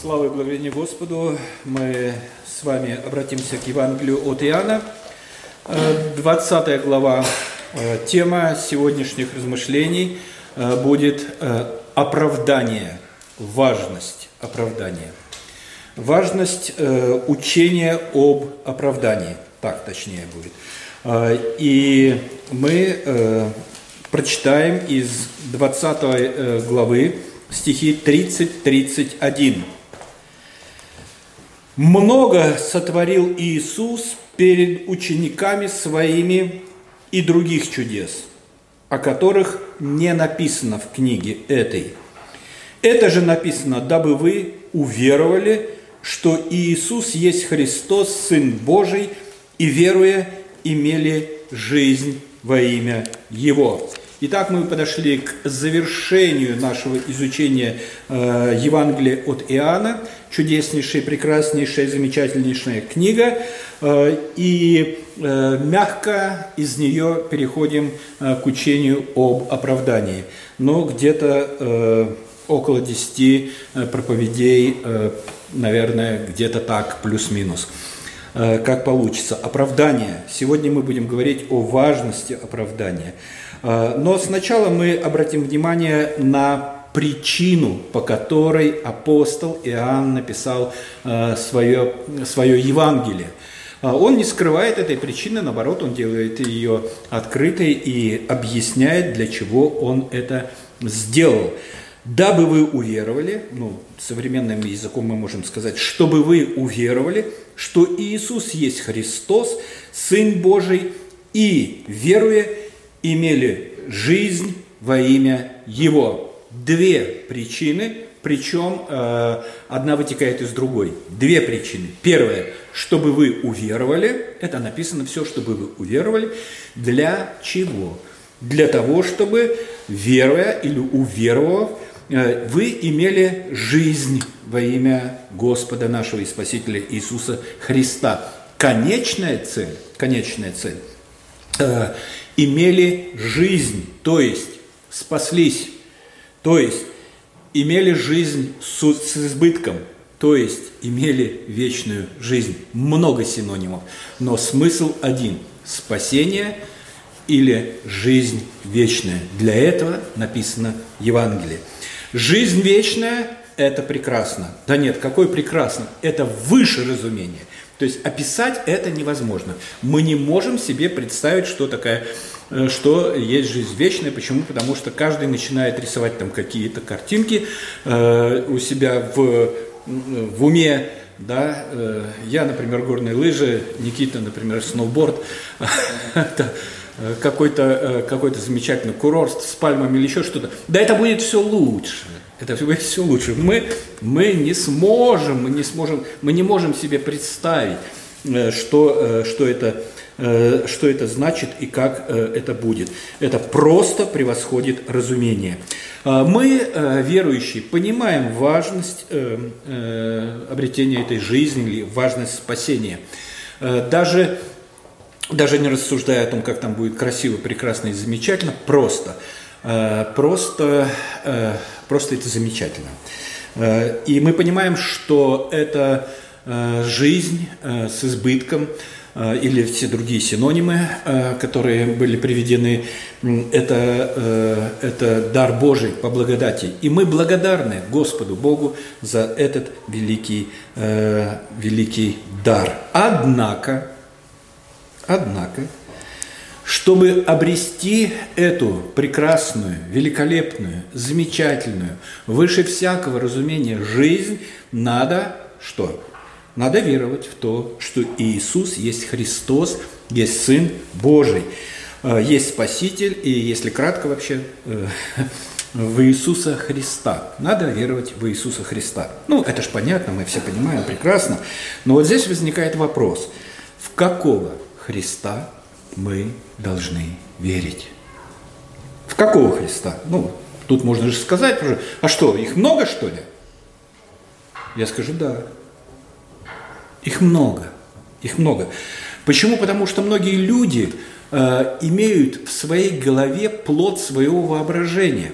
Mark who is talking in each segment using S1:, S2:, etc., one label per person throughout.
S1: Слава и благодарение Господу. Мы с вами обратимся к Евангелию от Иоанна. 20 э, глава. Э, тема сегодняшних размышлений э, будет оправдание, важность оправдания. Важность учения об оправдании. Так точнее будет. И мы прочитаем из 20 главы стихи 30-31. «Много сотворил Иисус перед учениками своими и других чудес, о которых не написано в книге этой. Это же написано, дабы вы уверовали, что Иисус есть Христос, Сын Божий, и, веруя, имели жизнь во имя Его». Итак, мы подошли к завершению нашего изучения э, Евангелия от Иоанна, чудеснейшая, прекраснейшая, замечательнейшая книга, э, и э, мягко из нее переходим э, к учению об оправдании. Но где-то э, около 10 э, проповедей, э, наверное, где-то так, плюс-минус э, как получится. Оправдание. Сегодня мы будем говорить о важности оправдания. А, но сначала мы обратим внимание на причину, по которой апостол Иоанн написал а, свое, свое Евангелие. А, он не скрывает этой причины, наоборот, он делает ее открытой и объясняет, для чего он это сделал. Дабы вы уверовали, ну, современным языком мы можем сказать, чтобы вы уверовали, что Иисус есть Христос, Сын Божий, и, веруя, имели жизнь во имя Его. Две причины, причем э, одна вытекает из другой. Две причины. Первое, чтобы вы уверовали, это написано все, чтобы вы уверовали. Для чего? Для того, чтобы, веруя или уверовав, э, вы имели жизнь во имя Господа нашего и Спасителя Иисуса Христа. Конечная цель, конечная цель э, – имели жизнь, то есть спаслись, то есть имели жизнь с, с избытком, то есть имели вечную жизнь. Много синонимов, но смысл один – спасение или жизнь вечная. Для этого написано Евангелие. Жизнь вечная – это прекрасно. Да нет, какое прекрасно? Это выше разумения. То есть описать это невозможно. Мы не можем себе представить, что такая э, что есть жизнь вечная. Почему? Потому что каждый начинает рисовать там какие-то картинки э, у себя в, в уме. Да? Э, я, например, горные лыжи, Никита, например, сноуборд. Это какой-то какой замечательный курорт с пальмами или еще что-то. Да это будет все лучше это все лучше. Мы, мы не сможем, мы не сможем, мы не можем себе представить, э, что, э, что, это, э, что это значит и как это будет. Это просто превосходит разумение. Мы, верующие, понимаем важность обретения этой жизни или важность спасения. Даже даже не рассуждая о том, как там будет красиво, прекрасно и замечательно, просто, просто Просто это замечательно. Э, и мы понимаем, что это э, жизнь э, с избытком, или все другие синонимы, которые были приведены, это, это дар Божий по благодати. И мы благодарны Господу Богу за этот великий, великий дар. Однако, однако, чтобы обрести эту прекрасную, великолепную, замечательную, выше всякого разумения жизнь, надо что? Надо веровать в то, что Иисус есть Христос, есть Сын Божий, э, есть Спаситель, и если кратко вообще, э, в Иисуса Христа. Надо веровать в Иисуса Христа. Ну, это ж понятно, мы все понимаем прекрасно. Но вот здесь возникает вопрос, в какого Христа мы должны верить. В какого Христа? Ну, тут можно же сказать уже, а что, их много, что ли? Я скажу, да. Их много. Их много. Почему? Потому что многие люди э, имеют в своей голове плод своего воображения.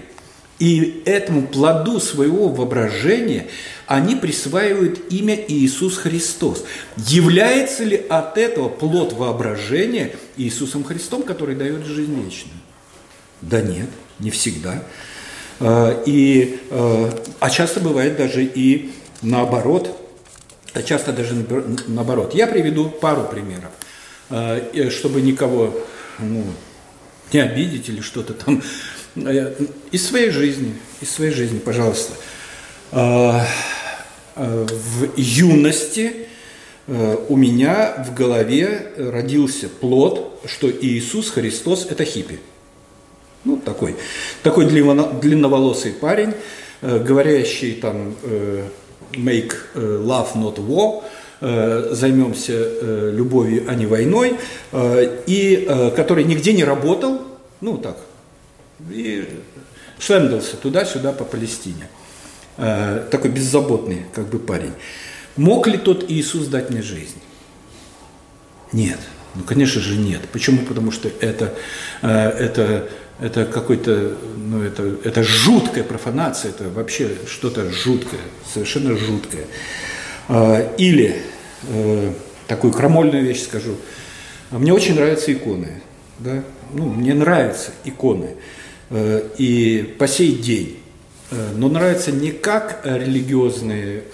S1: И этому плоду своего воображения они присваивают имя Иисус Христос. Является ли от этого плод воображения Иисусом Христом, который дает жизнь вечную? Да нет, не всегда. А, и, а, а часто бывает даже и наоборот. А часто даже наоборот. Я приведу пару примеров, а, чтобы никого ну, не обидеть или что-то там. Из своей жизни, из своей жизни, пожалуйста. В юности у меня в голове родился плод, что Иисус Христос – это хиппи. Ну, такой, такой длинноволосый парень, э, говорящий там э, make э, love not war, займемся любовью, а не войной, и который нигде не работал, ну так, и шлендался туда-сюда по Палестине. Такой беззаботный как бы парень. Мог ли тот Иисус дать мне жизнь? Нет. Ну, конечно же, нет. Почему? Потому что это, это это какой-то, ну, это, это жуткая профанация, это вообще что-то жуткое, совершенно жуткое. А, или э, такую крамольную вещь скажу. Мне очень нравятся иконы. Да? Ну, мне нравятся иконы. Э, и по сей день. Э, но нравятся не как религиозные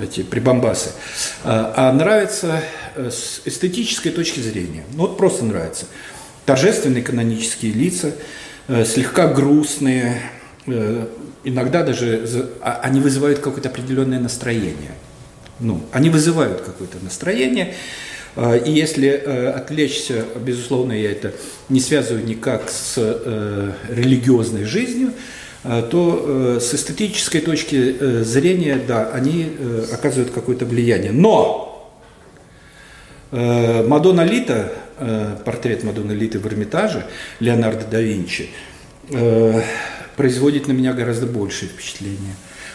S1: эти прибамбасы, а нравится с эстетической точки зрения. Ну вот просто нравится торжественные канонические лица, э, слегка грустные, э, иногда даже а, они вызывают какое-то определенное настроение. Ну, они вызывают какое-то настроение, э, и если отвлечься, безусловно, я это не связываю никак с религиозной жизнью, то с эстетической точки зрения, да, они оказывают какое-то влияние. Но Мадонна Лита Э, портрет Мадонны Литы в Эрмитаже Леонардо да Винчи э, производит на меня гораздо большее впечатление.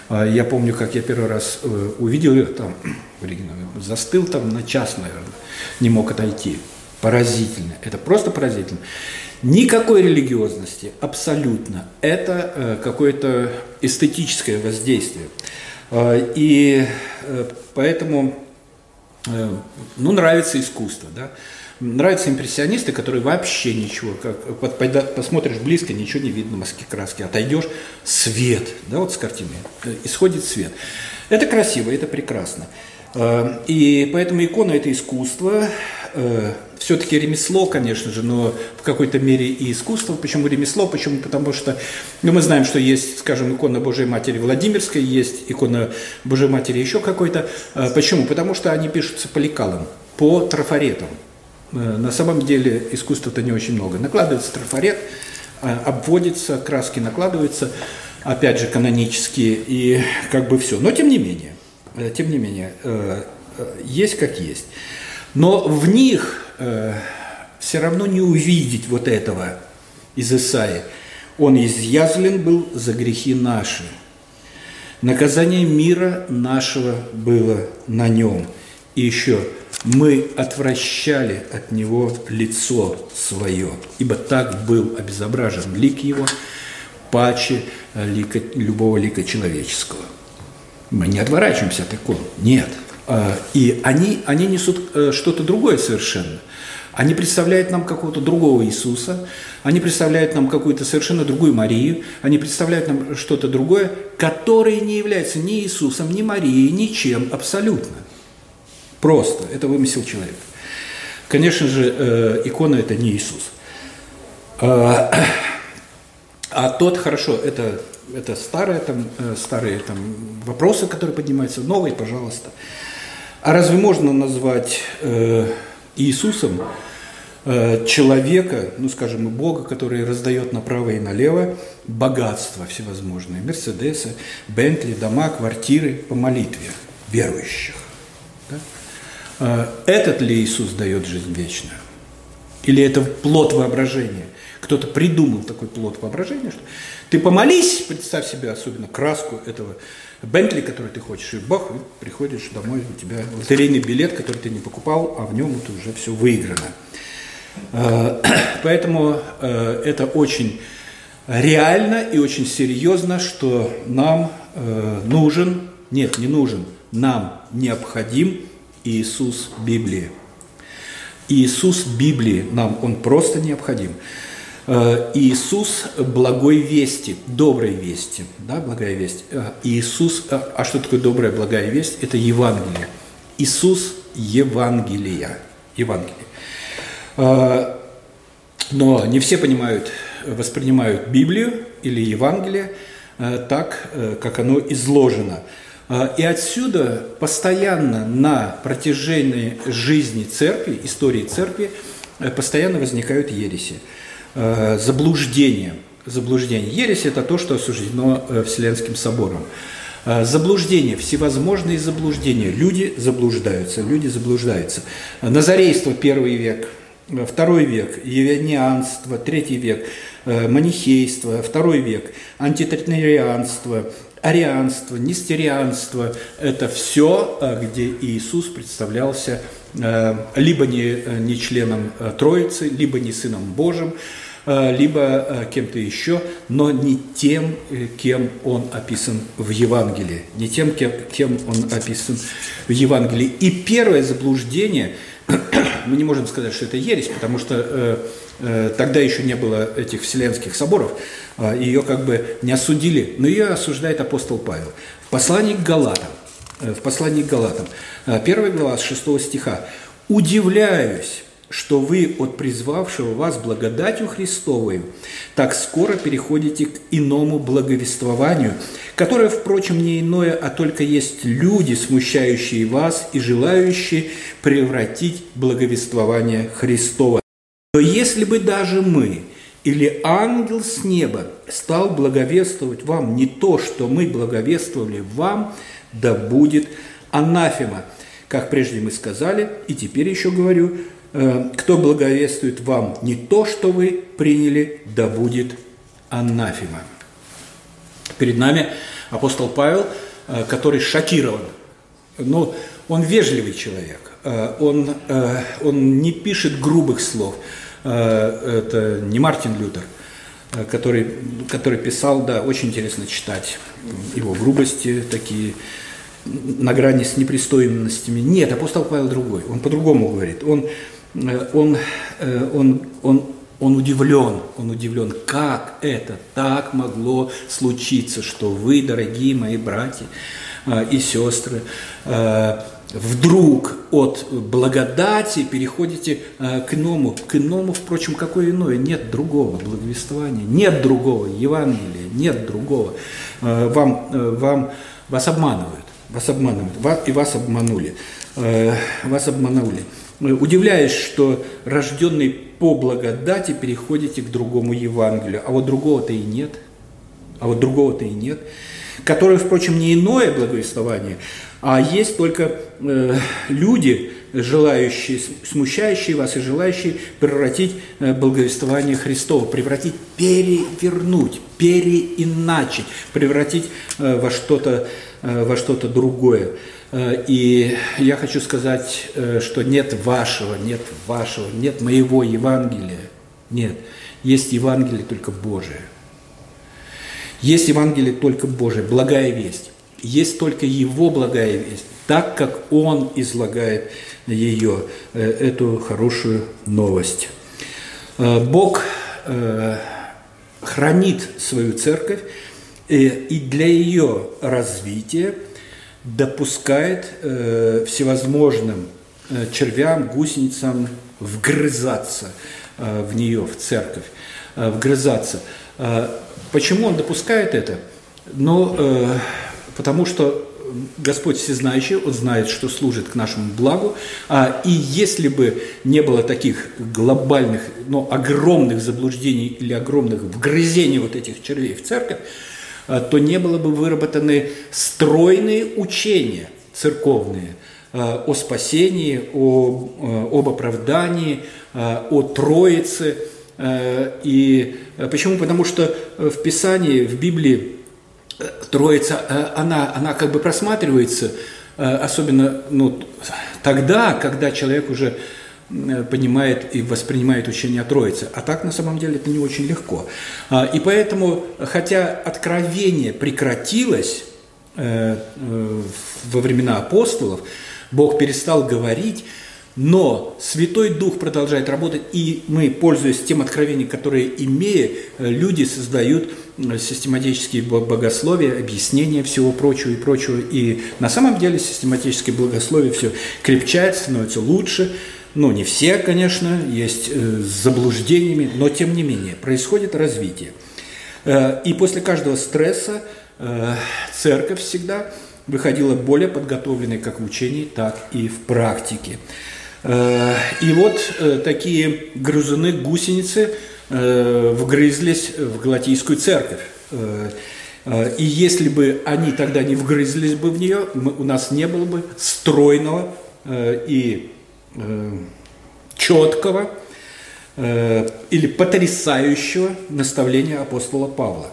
S1: А я помню, как я первый раз э, увидел ее там, застыл там на час, наверное, не мог отойти. Поразительно. Это просто поразительно. Никакой религиозности, абсолютно. Это какое-то эстетическое воздействие. И поэтому, ну, нравится искусство, да. Нравятся импрессионисты, которые вообще ничего, как посмотришь близко, ничего не видно, маски краски, отойдешь, свет, да, вот с картины, э, исходит свет. Это красиво, это прекрасно. Э, и поэтому икона – это искусство, э, все-таки ремесло, конечно же, но в какой-то мере и искусство. Почему ремесло? Почему? Потому что ну, мы знаем, что есть, скажем, икона Божьей Матери Владимирской, есть икона Божьей Матери еще какой-то. Почему? Потому что они пишутся по лекалам, по трафаретам. Э, на самом деле искусства-то не очень много. Накладывается трафарет, э, обводится, краски накладываются, опять же, канонические, и как бы все. Но тем не менее, э, тем не менее, есть как есть. Но в них все равно не увидеть вот этого из Исаи. Он изъязлен был за грехи наши. Наказание мира нашего было на нем. И еще мы отвращали от него лицо свое, ибо так был обезображен лик его, паче лика, любого лика человеческого. Мы не отворачиваемся от икон, нет. А, и они, они несут э, что-то другое совершенно. Они представляют нам какого-то другого Иисуса, они представляют нам какую-то совершенно другую Марию, они представляют нам что-то другое, которое не является ни Иисусом, ни Марией, ничем абсолютно. Просто. Это вымысел человека. Конечно же, э, икона – это не Иисус. А, а тот, хорошо, это, это старые, там, э, старые там, вопросы, которые поднимаются, новые, пожалуйста. А разве можно назвать э, Иисусом э, человека, ну, скажем, Бога, который раздает направо и налево богатства всевозможные, Мерседесы, Бентли, дома, квартиры по молитве верующих? Да? А, этот ли Иисус дает жизнь вечную? Или это плод воображения? Кто-то придумал такой плод воображения, что ты помолись, представь себе особенно краску этого Бентли, который ты хочешь, и бах, и приходишь домой, у тебя лотерейный билет, который ты не покупал, а в нем это уже все выиграно. А, поэтому а, это очень реально и очень серьезно, что нам э, нужен, нет, не нужен, нам необходим Иисус Библии. Иисус Библии нам, Он просто необходим. Э, Иисус благой вести, доброй вести, да, благая весть. Э, Иисус, э, а что такое добрая благая весть? Это Евангелие. Иисус Евангелия, Евангелие. Но не все понимают, воспринимают Библию или Евангелие так, как оно изложено. И отсюда постоянно на протяжении жизни церкви, истории церкви, постоянно возникают ереси. Э, заблуждение. Заблуждение. Ересь – это то, что осуждено э, Вселенским собором. Э, заблуждение, всевозможные заблуждения. Люди заблуждаются, люди заблуждаются. Назарейство – первый век, второй век, евянианство, третий век, манихейство, второй век, антитернарианство, арианство, нестерианство – это все, где Иисус представлялся либо не, не членом Троицы, либо не Сыном Божьим, Э, либо э, кем-то еще, но не тем, э, кем он описан в Евангелии, не тем, кем, кем он описан в Евангелии. И первое заблуждение, мы не можем сказать, что это ересь, потому что тогда еще не было этих вселенских соборов, ее как бы не осудили, но ее осуждает апостол Павел. В послании к Галатам, в послании к Галатам, первая глава с 6 стиха, «Удивляюсь, что вы от призвавшего вас благодатью Христовой так скоро переходите к иному благовествованию, которое, впрочем, не иное, а только есть люди, смущающие вас и желающие превратить благовествование Христова. Но если бы даже мы или ангел с неба стал благовествовать вам не то, что мы благовествовали вам, да будет анафема. Как прежде мы сказали, и теперь еще говорю – кто благовествует вам не то, что вы приняли, да будет анафема. Перед нами апостол Павел, э, который шокирован. Но он вежливый человек, э, он, он не пишет грубых слов. Это не Мартин Лютер, который, который писал, да, очень интересно читать его грубости такие, на грани с непристойностями. Нет, апостол Павел другой, он по-другому говорит. Он Э, он, э, он, он, он удивлен, он удивлен, как это так могло случиться, что вы, дорогие мои братья э, и сестры, вдруг от благодати переходите к иному. К иному, впрочем, какое иное? Нет другого благовествования, нет другого Евангелия, нет другого. Вам, вам, вас обманывают, вас обманывают, и вас обманули. Вас обманули удивляюсь, что рожденный по благодати переходите к другому Евангелию, а вот другого-то и нет, а вот другого-то и нет, которое, впрочем, не иное благовествование, а есть только э, люди, желающие, смущающие вас и желающие превратить э, благовествование Христова, превратить, перевернуть, переиначить, превратить э, во что-то э, во что-то другое. Э, и я хочу сказать, э, что нет вашего, нет вашего, нет моего Евангелия. Нет. Есть Евангелие только Божие. Есть Евангелие только Божие, благая весть. Есть только Его благая весть, так как Он излагает ее, э, эту хорошую новость. Бог хранит свою церковь, и для ее развития – допускает э, всевозможным э, червям, гусеницам вгрызаться э, в нее, в церковь, э, вгрызаться. Э, почему он допускает это? Ну, э, потому что Господь всезнающий, Он знает, что служит к нашему благу. А, и если бы не было таких глобальных, но огромных заблуждений или огромных вгрызений вот этих червей в церковь, то не было бы выработаны стройные учения церковные э, о спасении, о, э, об оправдании, о Троице. И почему? Потому что в Писании, в Библии Троица, она, она как бы просматривается, особенно ну, тогда, когда человек уже понимает и воспринимает учение о Троице. А так на самом деле это не очень легко. А, и поэтому, хотя откровение прекратилось э, э, во времена апостолов, Бог перестал говорить, но Святой Дух продолжает работать, и мы, пользуясь тем откровением, которое имея, люди создают систематические богословия, объяснения всего прочего и прочего. И на самом деле систематическое богословие все крепчает, становится лучше. Ну, не все, конечно, есть э, с заблуждениями, но тем не менее происходит развитие. Э, и после каждого стресса э, церковь всегда выходила более подготовленной как в учении, так и в практике. И вот такие грызуны, гусеницы вгрызлись в Галатийскую церковь. И если бы они тогда не вгрызлись бы в нее, у нас не было бы стройного и четкого э, или потрясающего наставления апостола Павла.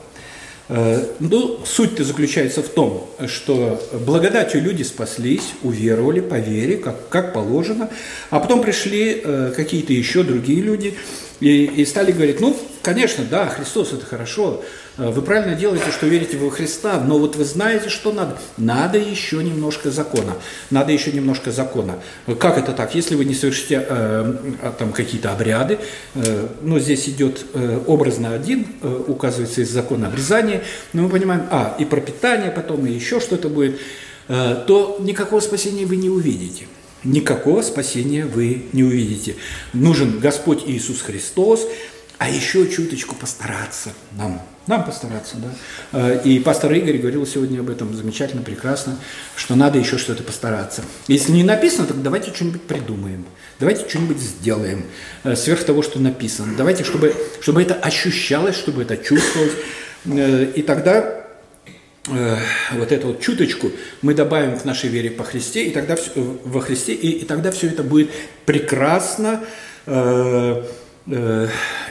S1: Э, ну, суть-то заключается в том, что благодатью люди спаслись, уверовали по вере, как, как положено, а потом пришли какие-то еще другие люди и, и стали говорить, ну, конечно, да, Христос это хорошо, Э, вы правильно делаете, что верите во Христа, но вот вы знаете, что надо? Надо еще немножко закона. Надо еще немножко закона. Как это так? Если вы не совершите э, а, там какие-то обряды, э, но здесь идет э, образно один, э, указывается из закона обрезания, но мы понимаем, а, и пропитание потом, и еще что-то будет, э, то никакого спасения вы не увидите. Никакого спасения вы не увидите. Нужен Господь Иисус Христос, а еще чуточку постараться нам. Нам постараться, да. Э, и пастор Игорь говорил сегодня об этом замечательно, прекрасно, что надо еще что-то постараться. Если не написано, так давайте что-нибудь придумаем. Давайте что-нибудь сделаем э, сверх того, что написано. Давайте, чтобы, чтобы это ощущалось, чтобы это чувствовалось. Э, и тогда вот эту вот чуточку мы добавим к нашей вере по Христе, и тогда во Христе, и, и тогда все это будет прекрасно,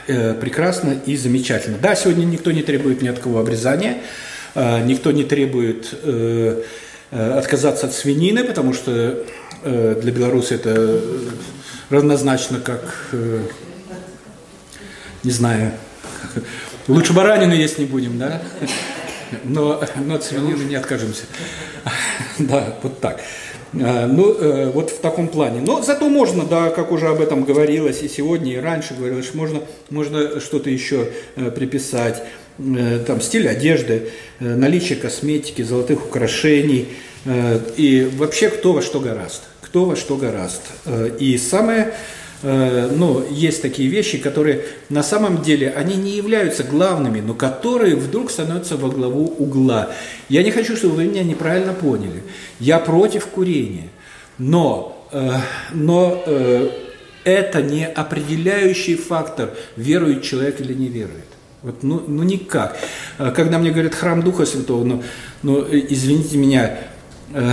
S1: Э, прекрасно и замечательно. Да, сегодня никто не требует ни от кого обрезания, э, никто не требует э, отказаться от свинины, потому что для белоруса это равнозначно как, не знаю, лучше баранину есть не будем, да? Но, но от свинины не откажемся. Да, вот так. А, ну, э, вот в таком плане. Но зато можно, да, как уже об этом говорилось и сегодня, и раньше говорилось, можно, можно что-то еще э, приписать. Э, там стиль одежды, наличие косметики, золотых украшений. И вообще кто во что гораст. Кто во что гораст. И самое Э, ну, есть такие вещи, которые на самом деле, они не являются главными, но которые вдруг становятся во главу угла. Я не хочу, чтобы вы меня неправильно поняли. Я против курения, но, э, но э, это не определяющий фактор, верует человек или не верует. Вот, ну, ну никак. Когда мне говорят храм Духа Святого, ну, ну извините меня, э,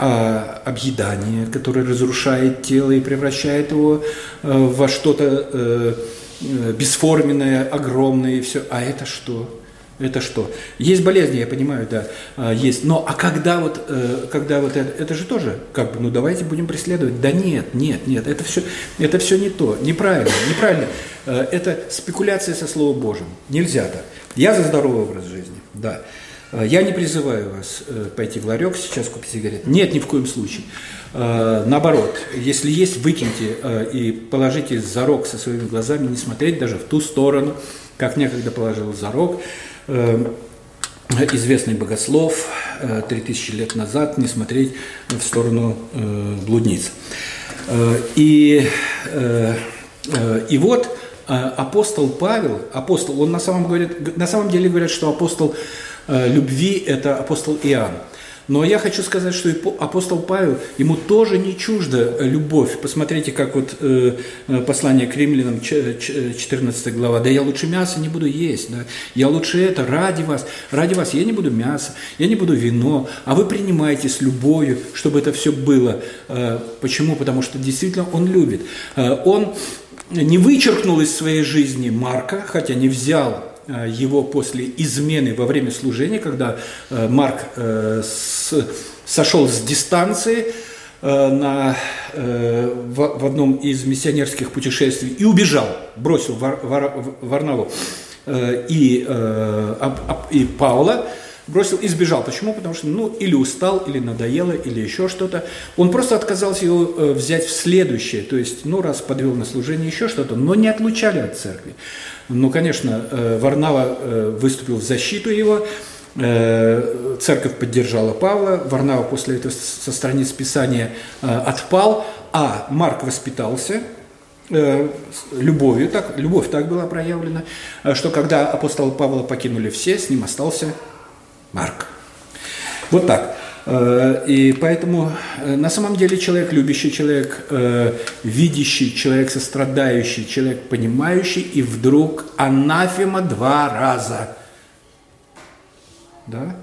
S1: а, объедание, которое разрушает тело и превращает его э, во что-то э, э, бесформенное, огромное и все. А это что? Это что? Есть болезни, я понимаю, да, а, есть. Но а когда вот, когда вот это, это же тоже, как бы, ну давайте будем преследовать. Да нет, нет, нет, это все, это все не то, неправильно, неправильно. Это спекуляция со Словом Божьим. Нельзя так. Я за здоровый образ жизни, да. Э, я не призываю вас э, пойти в ларек сейчас купить сигарет. Нет, ни в коем случае. Э, наоборот, если есть, выкиньте и положите зарок со своими глазами, не смотреть даже в ту сторону, как некогда положил зарок известный богослов 3000 лет назад, не смотреть в сторону блудниц. И, и вот апостол Павел, апостол, он на самом, говорит, на самом деле говорят, что апостол любви – это апостол Иоанн. Но я хочу сказать, что апостол Павел, ему тоже не чужда любовь. Посмотрите, как вот э, э послание к римлянам, 14 глава. «Да я лучше мясо не буду есть, да? я лучше это ради вас, ради вас я не буду мясо, я не буду вино, а вы принимаете с любовью, чтобы это все было». Э, почему? Потому что действительно он любит. Э, он не вычеркнул из своей жизни Марка, хотя не взял Э, его после измены во время служения, когда э, Марк э, сошел с дистанции, на, в, одном из миссионерских путешествий и убежал, бросил Вар, Вар, Варнаву и, и Павла, бросил и сбежал. Почему? Потому что, ну, или устал, или надоело, или еще что-то. Он просто отказался его э, взять в следующее, то есть, ну, раз подвел на служение, еще что-то, но не отлучали от церкви. Ну, конечно, э, Варнава э, выступил в защиту его, церковь поддержала Павла, Варнава после этого со страниц Писания отпал, а Марк воспитался, любовью, так, любовь так была проявлена, что когда апостола Павла покинули все, с ним остался Марк. Вот так. Э, и поэтому э, на самом деле человек любящий, человек э, видящий, человек сострадающий, человек понимающий, и вдруг анафема два раза. Да?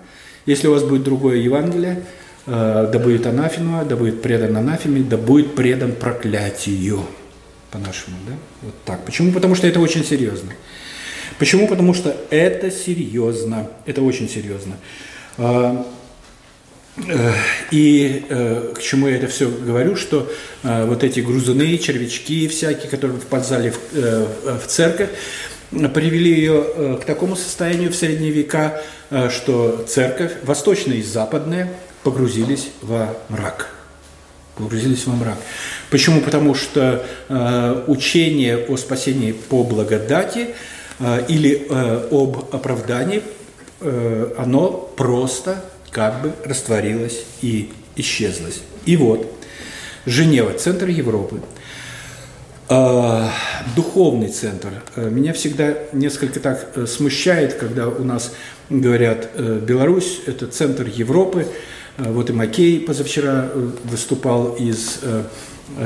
S1: Если у вас будет другое Евангелие, да будет анафема, да будет предан анафеме, да будет предан проклятию. По-нашему, да? Вот так. Почему? Потому что это очень серьезно. Почему? Потому что это серьезно, это очень серьезно. Э, и э, к чему я это все говорю, что э, вот эти грузуны, червячки всякие, которые вползали в, в церковь, привели ее к такому состоянию в средние века, что церковь, восточная и западная, погрузились во мрак. Погрузились во мрак. Почему? Потому что учение о спасении по благодати – Э, или э, об оправдании, э, оно просто как бы растворилось и исчезлось. И вот, Женева, центр Европы, духовный центр. Меня всегда несколько так смущает, когда у нас говорят, Беларусь – это центр Европы. Вот и Макей позавчера выступал из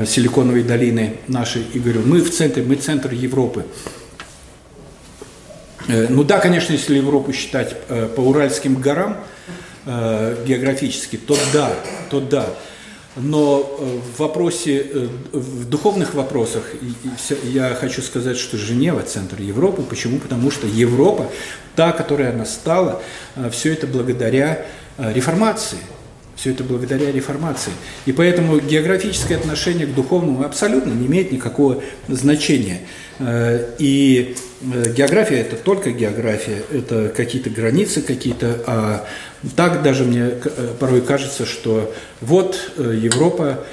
S1: Силиконовой долины нашей и говорил, мы в центре, мы центр Европы. Э, ну да, конечно, если Европу считать э, по Уральским горам э, географически, то да, то да. Но в вопросе, в духовных вопросах я хочу сказать, что Женева – центр Европы. Почему? Потому что Европа, та, которая она стала, все это благодаря реформации – все это благодаря реформации. И поэтому географическое отношение к духовному абсолютно не имеет никакого значения. Э, и э, география – это только география, это какие-то границы какие-то. А так даже мне э, порой кажется, что вот Европа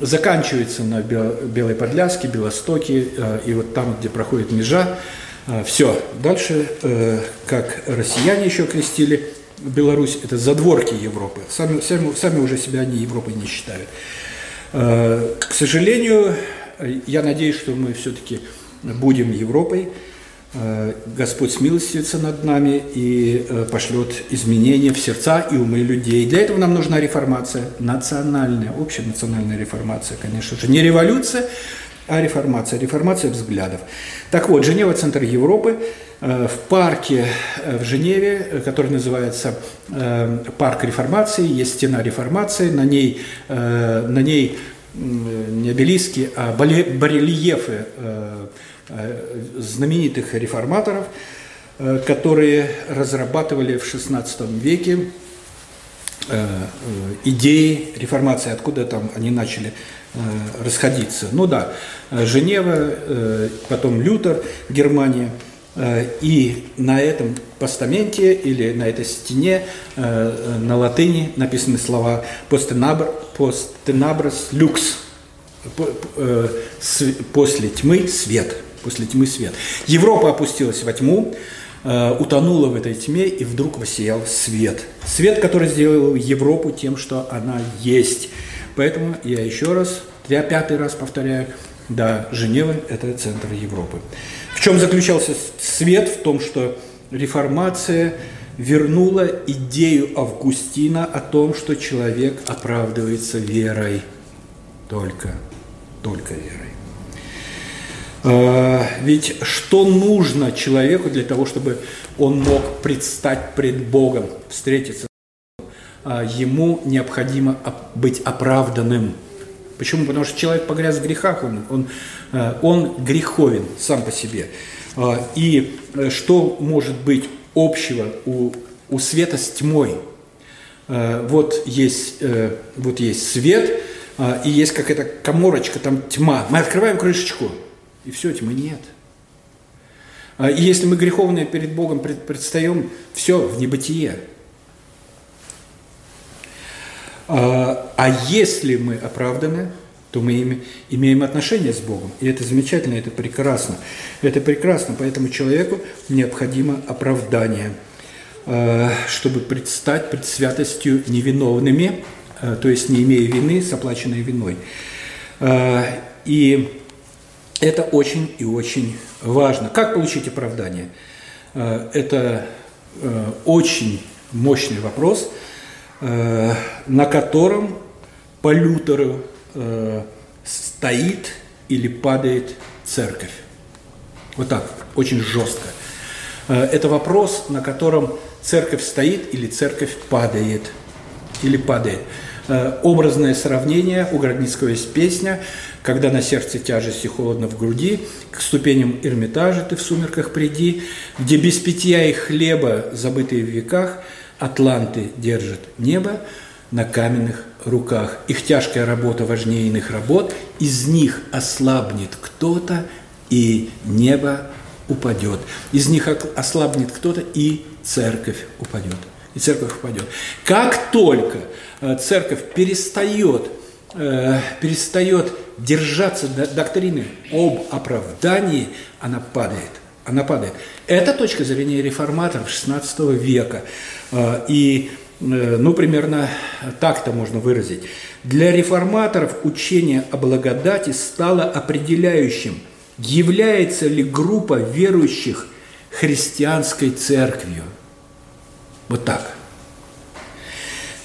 S1: заканчивается на Белой Подляске, Белостоке, и вот там, где проходит межа, все. Дальше, как россияне еще крестили – Беларусь – это задворки Европы. Сами, сами, сами уже себя они Европой не считают. Э, к сожалению, я надеюсь, что мы все-таки будем Европой. Э, Господь смилостивится над нами и э, пошлет изменения в сердца и умы людей. Для этого нам нужна реформация, национальная, общенациональная реформация, конечно же. Не революция, а реформация, реформация взглядов. Так вот, Женева – центр Европы. Э, в парке в Женеве, который называется парк реформации, есть стена реформации, на ней, на ней не обелиски, а барельефы знаменитых реформаторов, которые разрабатывали в XVI веке идеи реформации, откуда там они начали расходиться. Ну да, Женева, потом Лютер, Германия – Э, и на этом постаменте или на этой стене э, на латыни написаны слова «постенаброс люкс» э, «после тьмы свет». После тьмы свет. Европа опустилась во тьму, утонула в этой тьме, и вдруг воссиял свет. Свет, который сделал Европу тем, что она есть. Поэтому я еще раз, я пятый раз повторяю, да, Женева – это центр Европы. В чем заключался свет? В том, что реформация вернула идею Августина о том, что человек оправдывается верой. Только, только верой. А, ведь что нужно человеку для того, чтобы он мог предстать пред Богом, встретиться? А, ему необходимо быть оправданным – Почему? Потому что человек погряз в грехах, он, он, э, он греховен сам по себе. А, и э, что может быть общего у, у света с тьмой? Э, вот есть, вот есть свет, и есть какая-то коморочка, там тьма. Мы открываем крышечку, и все, тьмы нет. И если мы греховные перед Богом предстаем, все, в небытие. А если мы оправданы, то мы имеем отношение с Богом. И это замечательно, это прекрасно. Это прекрасно, поэтому человеку необходимо оправдание, э, чтобы предстать пред святостью невиновными, то есть не имея вины с оплаченной виной. И это очень и очень важно. Как получить оправдание? Это очень мощный вопрос, на котором по Лютеру э, стоит или падает церковь. Вот так, очень жестко. Э, это вопрос, на котором церковь стоит или церковь падает. Или падает. Э, образное сравнение, у Городницкого есть песня «Когда на сердце тяжесть и холодно в груди, к ступеням Эрмитажа ты в сумерках приди, где без питья и хлеба, забытые в веках, атланты держат небо, на каменных руках. Их тяжкая работа важнее иных работ, из них ослабнет кто-то, и небо упадет. Из них ослабнет кто-то, и церковь упадет. И церковь упадет. Как только э, церковь перестает, э, перестает держаться доктрины об оправдании, она падает. Она падает. Это точка зрения реформаторов XVI века. Э, и Э, ну, примерно так это можно выразить. Для реформаторов учение о благодати стало определяющим, является ли группа верующих христианской церковью. Вот так.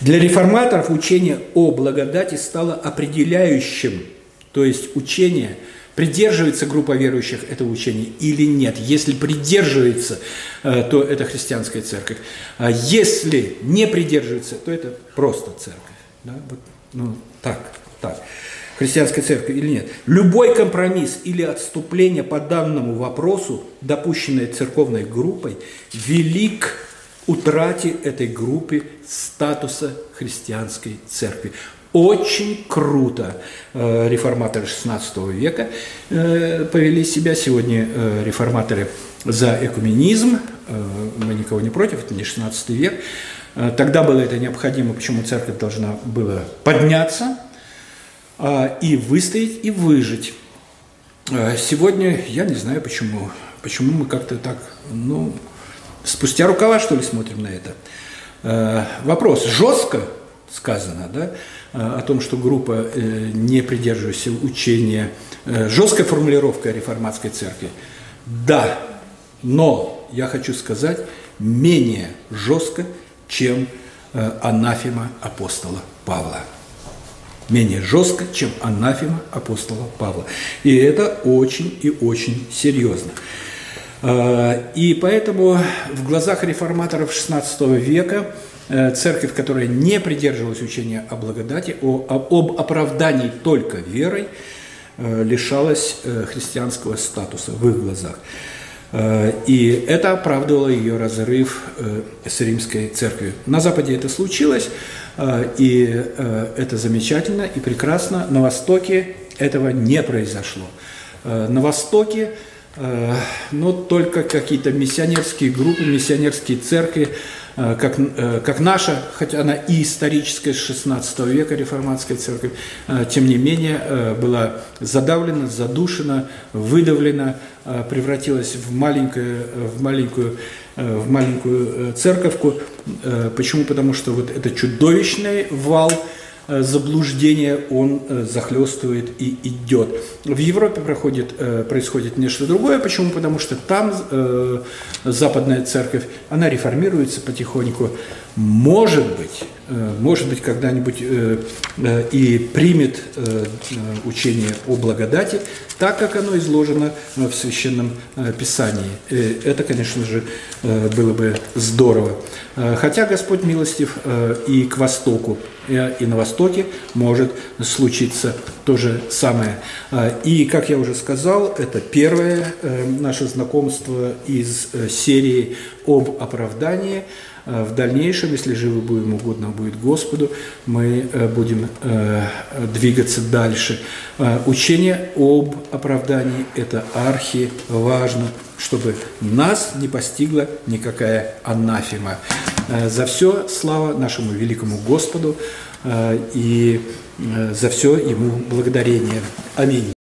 S1: Для реформаторов учение о благодати стало определяющим, то есть учение – Придерживается группа верующих этого учения или нет? Если придерживается, э, то это христианская церковь. А если не придерживается, то это просто церковь. Да? Вот, ну, так, так. Христианская церковь или нет. Любой компромисс или отступление по данному вопросу, допущенное церковной группой, велик утрате этой группы статуса христианской церкви. Очень круто э, реформаторы XVI века э, повели себя. Сегодня э, реформаторы за экуменизм. Мы никого не против, это не XVI век. Тогда было это необходимо, почему церковь должна была подняться и выстоять, и выжить. Сегодня я не знаю почему. Почему мы как-то так, ну, спустя рукава, что ли, смотрим на это. Вопрос. Жестко сказано, да? о том, что группа э, не придерживающаяся учения, э, жесткая формулировка реформатской церкви. Да, но я хочу сказать, менее жестко, чем э, анафема апостола Павла. Менее жестко, чем анафема апостола Павла. И это очень и очень серьезно. И поэтому в глазах реформаторов XVI века Э, церковь, которая не придерживалась учения о благодати, о, об оправдании только верой, э, лишалась э, христианского статуса в их глазах. И это оправдывало ее разрыв с римской церковью. На Западе это случилось, и это замечательно и прекрасно. На Востоке этого не произошло. На Востоке но только какие-то миссионерские группы, миссионерские церкви Э, как, э, как наша, хотя она и историческая с XVI века реформатская церковь, э, тем не менее была задавлена, задушена, выдавлена, превратилась в, маленькую, в, маленькую, в маленькую церковку. Почему? Потому что вот это чудовищный вал – Э, заблуждение он э, захлестывает и идет. В Европе проходит, э, происходит нечто другое. Почему? Потому что там западная церковь, она реформируется потихоньку. Может быть, может быть, когда-нибудь и примет учение о благодати, так как оно изложено в Священном Писании. Это, конечно же, было бы здорово. Хотя Господь милостив и к Востоку и на Востоке может случиться то же самое. И, как я уже сказал, это первое э, наше знакомство из э, серии об оправдании. В дальнейшем, если живы будем, угодно будет Господу, мы будем двигаться дальше. Учение об оправдании – это архи важно, чтобы нас не постигла никакая анафема. За все слава нашему великому Господу и за все Ему благодарение. Аминь.